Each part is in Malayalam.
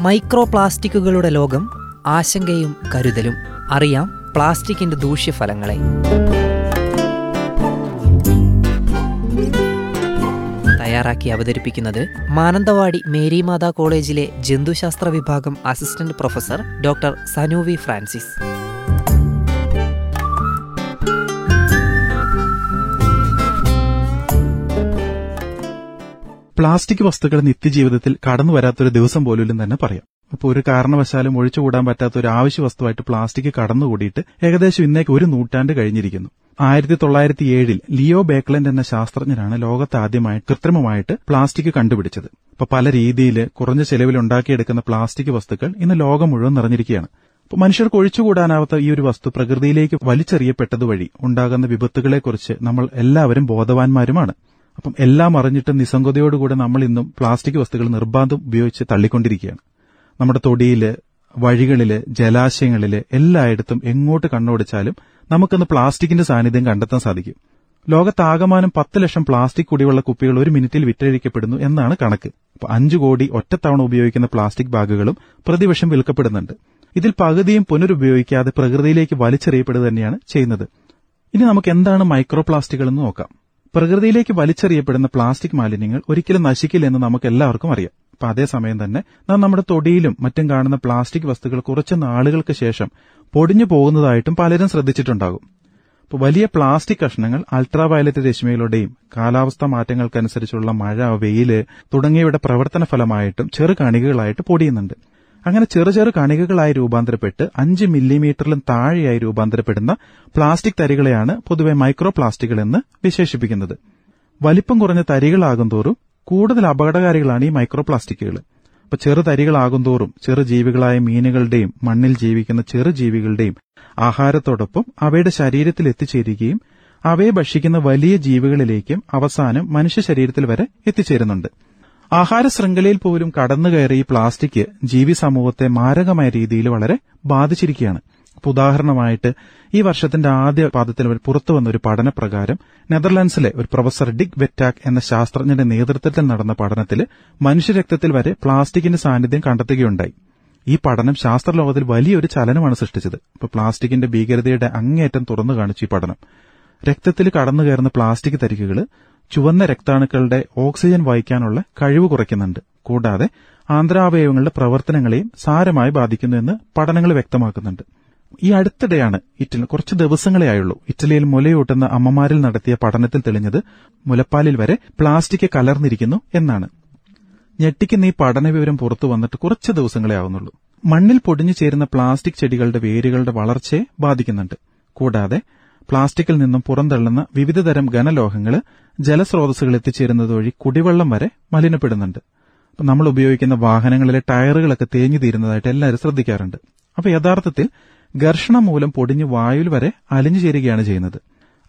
മൈക്രോ പ്ലാസ്റ്റിക്കുകളുടെ ലോകം ആശങ്കയും കരുതലും. അറിയാം പ്ലാസ്റ്റിക്കിന്റെ ദൂഷ്യഫലങ്ങളെ. തയ്യാറാക്കി അവതരിപ്പിക്കുന്നത് മാനന്തവാടി മേരിമാതാ കോളേജിലെ ജന്തുശാസ്ത്ര വിഭാഗം assistant professor doctor Sanuvi Francis. Plastic വസ്തുക്കൾ നിത്യജീവിതത്തിൽ കടന്നു വരാത്തൊരു ദിവസം പോലും തന്നെ പറയാം. അപ്പോൾ ഒരു കാരണവശാലും ഒഴിച്ചുകൂടാൻ പറ്റാത്ത ഒരു ആവശ്യ വസ്തുവായിട്ട് പ്ലാസ്റ്റിക് കടന്നുകൂടിയിട്ട് ഏകദേശം ഇന്നേക്ക് ഒരു നൂറ്റാണ്ട് കഴിഞ്ഞിരിക്കുന്നു. ആയിരത്തി തൊള്ളായിരത്തി ഏഴിൽ ലിയോ ബേക്ലൻഡ് എന്ന ശാസ്ത്രജ്ഞനാണ് ലോകത്ത് ആദ്യമായി കൃത്രിമമായിട്ട് പ്ലാസ്റ്റിക് കണ്ടുപിടിച്ചത്. അപ്പൊ പല രീതിയിൽ കുറഞ്ഞ ചെലവിൽ ഉണ്ടാക്കിയെടുക്കുന്ന പ്ലാസ്റ്റിക് വസ്തുക്കൾ ഇന്ന് ലോകം മുഴുവൻ നിറഞ്ഞിരിക്കുകയാണ്. അപ്പോൾ മനുഷ്യർക്ക് ഒഴിച്ചുകൂടാനാവാത്ത ഈ ഒരു വസ്തു പ്രകൃതിയിലേക്ക് വലിച്ചെറിയപ്പെട്ടതുവഴി ഉണ്ടാകുന്ന വിപത്തുകളെക്കുറിച്ച് നമ്മൾ എല്ലാവരും ബോധവാന്മാരുമാണ്. അപ്പം എല്ലാം അറിഞ്ഞിട്ട് നിസ്സംഗതയോടുകൂടെ നമ്മൾ ഇന്നും പ്ലാസ്റ്റിക് വസ്തുക്കൾ നിർബാന്ധം ഉപയോഗിച്ച് തള്ളിക്കൊണ്ടിരിക്കുകയാണ്. നമ്മുടെ തൊടിയിൽ വഴികളിൽ ജലാശയങ്ങളിൽ എല്ലായിടത്തും എങ്ങോട്ട് കണ്ണോടിച്ചാലും നമുക്കിന്ന് പ്ലാസ്റ്റിക്കിന്റെ സാന്നിധ്യം കണ്ടെത്താൻ സാധിക്കും. ലോകത്താകമാനം പത്ത് ലക്ഷം പ്ലാസ്റ്റിക് കുടിവെള്ള കുപ്പികൾ ഒരു മിനിറ്റിൽ വിറ്റഴിക്കപ്പെടുന്നു എന്നാണ് കണക്ക്. അപ്പോൾ അഞ്ചു കോടി ഒറ്റത്തവണ ഉപയോഗിക്കുന്ന പ്ലാസ്റ്റിക് ബാഗുകളും പ്രതിവർഷം വിൽക്കപ്പെടുന്നുണ്ട്. ഇതിൽ പകുതിയും പുനരുപയോഗിക്കാതെ പ്രകൃതിയിലേക്ക് വലിച്ചെറിയപ്പെടുക തന്നെയാണ് ചെയ്യുന്നത്. ഇനി നമുക്ക് എന്താണ് മൈക്രോ പ്ലാസ്റ്റിക്കുകൾ എന്ന് നോക്കാം. പ്രകൃതിയിലേക്ക് വലിച്ചെറിയപ്പെടുന്ന പ്ലാസ്റ്റിക് മാലിന്യങ്ങൾ ഒരിക്കലും നശിക്കില്ലെന്ന് നമുക്ക് എല്ലാവർക്കും അറിയാം. അപ്പൊ അതേസമയം തന്നെ നാം നമ്മുടെ തൊടിയിലും മറ്റും കാണുന്ന പ്ലാസ്റ്റിക് വസ്തുക്കൾ കുറച്ച് നാളുകൾക്ക് ശേഷം പൊടിഞ്ഞു പോകുന്നതായിട്ടും പലരും ശ്രദ്ധിച്ചിട്ടുണ്ടാകും. അപ്പോൾ വലിയ പ്ലാസ്റ്റിക് കഷ്ണങ്ങൾ അൾട്രാവയലറ്റ് രശ്മികളുടെയും കാലാവസ്ഥാ മാറ്റങ്ങൾക്കനുസരിച്ചുള്ള മഴ വെയിൽ തുടങ്ങിയവയുടെ പ്രവർത്തന ഫലമായിട്ടും ചെറു കണികകളായിട്ട് പൊടിയുന്നുണ്ട്. അങ്ങനെ ചെറു ചെറു കണികകളായി രൂപാന്തരപ്പെട്ട് അഞ്ച് മില്ലിമീറ്ററിലും താഴെയായി രൂപാന്തരപ്പെടുന്ന പ്ലാസ്റ്റിക് തരികളെയാണ് പൊതുവെ മൈക്രോ പ്ലാസ്റ്റിക്കുകൾ എന്ന് വിശേഷിപ്പിക്കുന്നത്. വലിപ്പം കുറഞ്ഞ തരികളാകും തോറും കൂടുതൽ അപകടകാരികളാണ് ഈ മൈക്രോ പ്ലാസ്റ്റിക്കുകൾ അപ്പൊ ചെറു തരികളാകും തോറും ചെറു ജീവികളായ മീനുകളുടെയും മണ്ണിൽ ജീവിക്കുന്ന ചെറു ജീവികളുടെയും ആഹാരത്തോടൊപ്പം അവയുടെ ശരീരത്തിൽ എത്തിച്ചേരുകയും അവയെ ഭക്ഷിക്കുന്ന വലിയ ജീവികളിലേക്കും അവസാനം മനുഷ്യ ശരീരത്തിൽ വരെ എത്തിച്ചേരുന്നുണ്ട്. ആഹാര ശൃംഖലയിൽ പോലും കടന്നുകയറി ഈ പ്ലാസ്റ്റിക് ജീവി സമൂഹത്തെ മാരകമായ രീതിയിൽ വളരെ ബാധിച്ചിരിക്കുകയാണ്. ഉദാഹരണമായിട്ട് ഈ വർഷത്തിന്റെ ആദ്യ പാദത്തിൽ പുറത്തു വന്ന ഒരു പഠനപ്രകാരം നെതർലാൻഡ്സിലെ ഒരു പ്രൊഫസർ ഡിക് വെറ്റാക് എന്ന ശാസ്ത്രജ്ഞന്റെ നേതൃത്വത്തിൽ നടന്ന പഠനത്തിൽ മനുഷ്യരക്തത്തിൽ വരെ പ്ലാസ്റ്റിക്കിന്റെ സാന്നിധ്യം കണ്ടെത്തുകയുണ്ടായി. ഈ പഠനം ശാസ്ത്രലോകത്തിൽ വലിയൊരു ചലനമാണ് സൃഷ്ടിച്ചത്. ഇപ്പൊ പ്ലാസ്റ്റിക്കിന്റെ ഭീകരതയുടെ അങ്ങേയറ്റം തുറന്നു കാണിച്ചു ഈ പഠനം. രക്തത്തിൽ കടന്നു കയറുന്ന പ്ലാസ്റ്റിക് തരികുകൾ ചുവന്ന രക്താണുക്കളുടെ ഓക്സിജൻ വഹിക്കാനുള്ള കഴിവ് കുറയ്ക്കുന്നുണ്ട്. കൂടാതെ ആന്ധ്രാവയവങ്ങളുടെ പ്രവർത്തനങ്ങളെയും സാരമായി ബാധിക്കുന്നു എന്ന് പഠനങ്ങൾ വ്യക്തമാക്കുന്നുണ്ട്. ഈ അടുത്തിടെയാണ് ഇറ്റലി കുറച്ച് ദിവസങ്ങളേ ആയുള്ളൂ. ഇറ്റലിയിൽ മുലയൂട്ടുന്ന അമ്മമാരിൽ നടത്തിയ പഠനത്തിൽ തെളിഞ്ഞത് മുലപ്പാലിൽ വരെ പ്ലാസ്റ്റിക് കലർന്നിരിക്കുന്നു എന്നാണ്. ഞെട്ടിക്കുന്ന ഈ പഠന വിവരം പുറത്തു വന്നിട്ട് കുറച്ച് ദിവസങ്ങളേ ആവുന്നുള്ളൂ. മണ്ണിൽ പൊടിഞ്ഞു ചേരുന്ന പ്ലാസ്റ്റിക് ചെടികളുടെ വേരുകളുടെ വളർച്ചയെ ബാധിക്കുന്നുണ്ട്. കൂടാതെ പ്ലാസ്റ്റിക്കിൽ നിന്നും പുറന്തള്ളുന്ന വിവിധതരം ഘനലോഹങ്ങൾ ജലസ്രോതസ്സുകൾ എത്തിച്ചേരുന്നത് വഴി കുടിവെള്ളം വരെ മലിനപ്പെടുന്നുണ്ട്. നമ്മൾ ഉപയോഗിക്കുന്ന വാഹനങ്ങളിലെ ടയറുകളൊക്കെ തേഞ്ഞു തീരുന്നതായിട്ട് എല്ലാവരും ശ്രദ്ധിക്കാറുണ്ട്. അപ്പൊ യഥാർത്ഥത്തിൽ ഘർഷണം മൂലം പൊടിഞ്ഞ് വായുവിൽ വരെ അലിഞ്ഞു ചേരുകയാണ് ചെയ്യുന്നത്.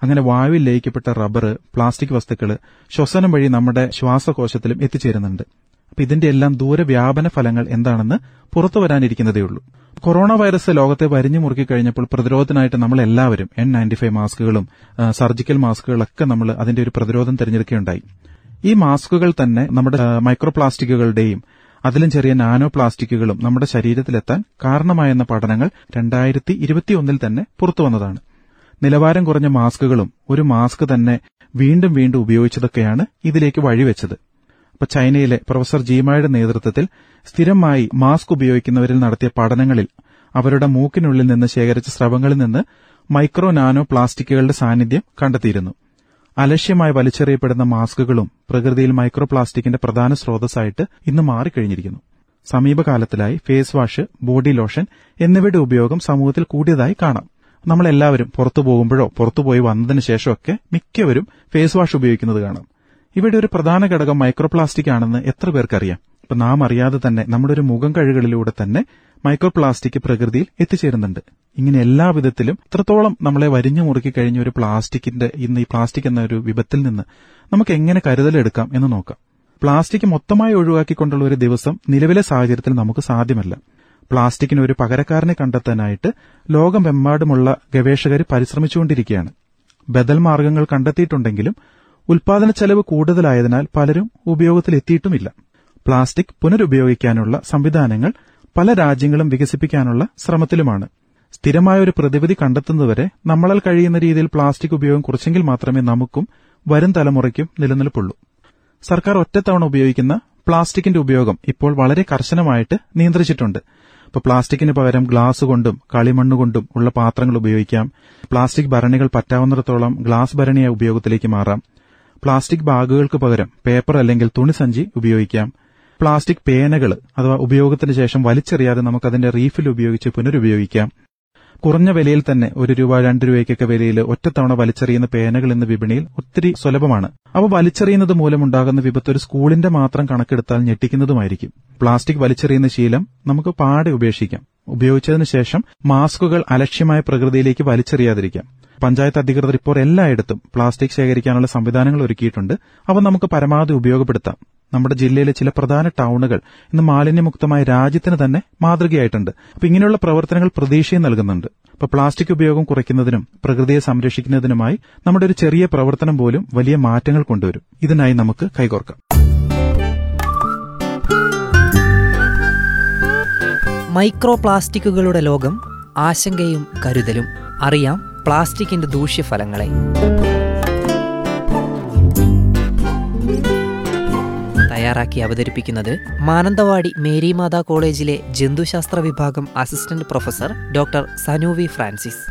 അങ്ങനെ വായുവിൽ ലയിക്കപ്പെട്ട റബ്ബർ പ്ലാസ്റ്റിക് വസ്തുക്കൾ ശ്വസനം വഴി നമ്മുടെ ശ്വാസകോശത്തിലും എത്തിച്ചേരുന്നുണ്ട്. അപ്പൊ ഇതിന്റെ എല്ലാം ദൂരവ്യാപന ഫലങ്ങൾ എന്താണെന്ന് പുറത്തു വരാനിരിക്കുന്നതേയുള്ളൂ. കൊറോണ വൈറസ് ലോകത്തെ വരിഞ്ഞു മുറുക്കി കഴിഞ്ഞപ്പോൾ പ്രതിരോധത്തിനായിട്ട് നമ്മൾ എല്ലാവരും എൻ നയന്റി ഫൈവ് മാസ്കുകളും സർജിക്കൽ മാസ്കുകളൊക്കെ നമ്മൾ അതിന്റെ ഒരു പ്രതിരോധം തിരഞ്ഞെടുക്കുകയുണ്ടായി. ഈ മാസ്കുകൾ തന്നെ നമ്മുടെ മൈക്രോ പ്ലാസ്റ്റിക്കുകളുടെയും അതിലും ചെറിയ നാനോ പ്ലാസ്റ്റിക്കുകളും നമ്മുടെ ശരീരത്തിലെത്താൻ കാരണമായെന്ന പഠനങ്ങൾ രണ്ടായിരത്തി ഇരുപത്തിയൊന്നിൽ തന്നെ പുറത്തുവന്നതാണ് നിലവാരം കുറഞ്ഞ മാസ്കുകളും ഒരു മാസ്ക് തന്നെ വീണ്ടും വീണ്ടും ഉപയോഗിച്ചതൊക്കെയാണ് ഇതിലേക്ക് വഴിവെച്ചത്. ചൈനയിലെ പ്രൊഫസർ ജീമായുടെ നേതൃത്വത്തിൽ സ്ഥിരമായി മാസ്ക് ഉപയോഗിക്കുന്നവരിൽ നടത്തിയ പഠനങ്ങളിൽ അവരുടെ മൂക്കിനുള്ളിൽ നിന്ന് ശേഖരിച്ച സ്രവങ്ങളിൽ നിന്ന് മൈക്രോ നാനോ പ്ലാസ്റ്റിക്കുകളുടെ സാന്നിധ്യം കണ്ടെത്തിയിരുന്നു. അലക്ഷ്യമായി വലിച്ചെറിയപ്പെടുന്ന മാസ്കുകളും പ്രകൃതിയിൽ മൈക്രോ പ്ലാസ്റ്റിക്കിന്റെ പ്രധാന സ്രോതസ്സായിട്ട് ഇന്ന് മാറിക്കഴിഞ്ഞിരിക്കുന്നു. സമീപകാലത്തിലായി ഫേസ് വാഷ് ബോഡി ലോഷൻ എന്നിവയുടെ ഉപയോഗം സമൂഹത്തിൽ കൂടിയതായി കാണാം. നമ്മളെല്ലാവരും പുറത്തു പോകുമ്പോഴോ പുറത്തുപോയി വന്നതിന് ശേഷമൊക്കെ മിക്കവരും ഫേസ് വാഷ് ഉപയോഗിക്കുന്നത് കാണാം. ഇവിടെ ഒരു പ്രധാന ഘടകം മൈക്രോപ്ലാസ്റ്റിക് ആണെന്ന് എത്ര പേർക്കറിയാം? ഇപ്പൊ നാം അറിയാതെ തന്നെ നമ്മുടെ ഒരു മുഖം കഴുകളിലൂടെ തന്നെ മൈക്രോപ്ലാസ്റ്റിക് പ്രകൃതിയിൽ എത്തിച്ചേരുന്നുണ്ട്. ഇങ്ങനെ എല്ലാ വിധത്തിലും ഇത്രത്തോളം നമ്മളെ വരിഞ്ഞു മുറുക്കി കഴിഞ്ഞ ഒരു പ്ലാസ്റ്റിക്കിന്റെ ഇന്ന് ഈ പ്ലാസ്റ്റിക് എന്ന ഒരു വിപത്തിൽ നിന്ന് നമുക്ക് എങ്ങനെ കരുതലെടുക്കാം എന്ന് നോക്കാം. പ്ലാസ്റ്റിക് മൊത്തമായി ഒഴിവാക്കിക്കൊണ്ടുള്ള ഒരു ദിവസം നിലവിലെ സാഹചര്യത്തിൽ നമുക്ക് സാധ്യമല്ല. പ്ലാസ്റ്റിക്കിന് ഒരു പകരക്കാരനെ കണ്ടെത്താനായിട്ട് ലോകമെമ്പാടുമുള്ള ഗവേഷകർ പരിശ്രമിച്ചുകൊണ്ടിരിക്കുകയാണ്. ബദൽ മാർഗങ്ങൾ കണ്ടെത്തിയിട്ടുണ്ടെങ്കിലും ഉൽപാദന ചെലവ് കൂടുതലായതിനാൽ പലരും ഉപയോഗത്തിലെത്തിയിട്ടുമില്ല. പ്ലാസ്റ്റിക് പുനരുപയോഗിക്കാനുള്ള സംവിധാനങ്ങൾ പല രാജ്യങ്ങളും വികസിപ്പിക്കാനുള്ള ശ്രമത്തിലുമാണ്. സ്ഥിരമായ ഒരു പ്രതിവിധി കണ്ടെത്തുന്നതുവരെ നമ്മളാൽ കഴിയുന്ന രീതിയിൽ പ്ലാസ്റ്റിക് ഉപയോഗം കുറച്ചെങ്കിൽ മാത്രമേ നമുക്കും വരും തലമുറയ്ക്കും നിലനിൽപ്പുള്ളൂ. സർക്കാർ ഒറ്റത്തവണ ഉപയോഗിക്കുന്ന പ്ലാസ്റ്റിക്കിന്റെ ഉപയോഗം ഇപ്പോൾ വളരെ കർശനമായിട്ട് നിയന്ത്രിച്ചിട്ടുണ്ട്. ഇപ്പോൾ പ്ലാസ്റ്റിക്കിന് പകരം ഗ്ലാസ് കൊണ്ടും കളിമണ്ണ് കൊണ്ടും ഉള്ള പാത്രങ്ങൾ ഉപയോഗിക്കാം. പ്ലാസ്റ്റിക് ഭരണികൾ പറ്റാവുന്നിടത്തോളം ഗ്ലാസ് ഭരണിയ ഉപയോഗത്തിലേക്ക് മാറാം. പ്ലാസ്റ്റിക് ബാഗുകൾക്ക് പകരം പേപ്പർ അല്ലെങ്കിൽ തുണിസഞ്ചി ഉപയോഗിക്കാം. പ്ലാസ്റ്റിക് പേനകൾ അഥവാ ഉപയോഗത്തിന് ശേഷം വലിച്ചെറിയാതെ നമുക്കതിന്റെ റീഫിൽ ഉപയോഗിച്ച് പുനരുപയോഗിക്കാം. കുറഞ്ഞ വിലയിൽ തന്നെ ഒരു രൂപ രണ്ട് രൂപയ്ക്കൊക്കെ വിലയിൽ ഒറ്റത്തവണ വലിച്ചെറിയുന്ന പേനകൾ ഇന്ന് വിപണിയിൽ ഒത്തിരി സുലഭമാണ്. അവ വലിച്ചെറിയുന്നത് മൂലമുണ്ടാകുന്ന വിപത്ത് ഒരു സ്കൂളിന്റെ മാത്രം കണക്കെടുത്താൽ ഞെട്ടിക്കുന്നതുമായിരിക്കും. പ്ലാസ്റ്റിക് വലിച്ചെറിയുന്ന ശീലം നമുക്ക് പാടെ ഉപേക്ഷിക്കാം. ഉപയോഗിച്ചതിനു ശേഷം മാസ്കുകൾ അലക്ഷ്യമായ പ്രകൃതിയിലേക്ക് വലിച്ചെറിയാതിരിക്കാം. പഞ്ചായത്ത് അധികൃതർ ഇപ്പോൾ എല്ലായിടത്തും പ്ലാസ്റ്റിക് ശേഖരിക്കാനുള്ള സംവിധാനങ്ങൾ ഒരുക്കിയിട്ടുണ്ട്. അവ നമുക്ക് പരമാവധി ഉപയോഗപ്പെടുത്താം. നമ്മുടെ ജില്ലയിലെ ചില പ്രധാന ടൗണുകൾ ഇന്ന് മാലിന്യമുക്തമായ രാജ്യത്തിന് തന്നെ മാതൃകയായിട്ടുണ്ട്. അപ്പൊ ഇങ്ങനെയുള്ള പ്രവർത്തനങ്ങൾ പ്രതീക്ഷയും നൽകുന്നുണ്ട്. അപ്പൊ പ്ലാസ്റ്റിക് ഉപയോഗം കുറയ്ക്കുന്നതിനും പ്രകൃതിയെ സംരക്ഷിക്കുന്നതിനുമായി നമ്മുടെ ഒരു ചെറിയ പ്രവർത്തനം പോലും വലിയ മാറ്റങ്ങൾ കൊണ്ടുവരും. ഇതിനായി നമുക്ക് കൈകോർക്കാം. മൈക്രോ പ്ലാസ്റ്റിക്കുകളുടെ ലോകം ആശങ്കയും കരുതലും. അറിയാം പ്ലാസ്റ്റിക്കിന്റെ ദൂഷ്യഫലങ്ങളെ. തയ്യാറാക്കി അവതരിപ്പിക്കുന്നത് മാനന്തവാടി മേരിമാതാ കോളേജിലെ ജന്തുശാസ്ത്ര വിഭാഗം assistant professor doctor Sanuvi Francis.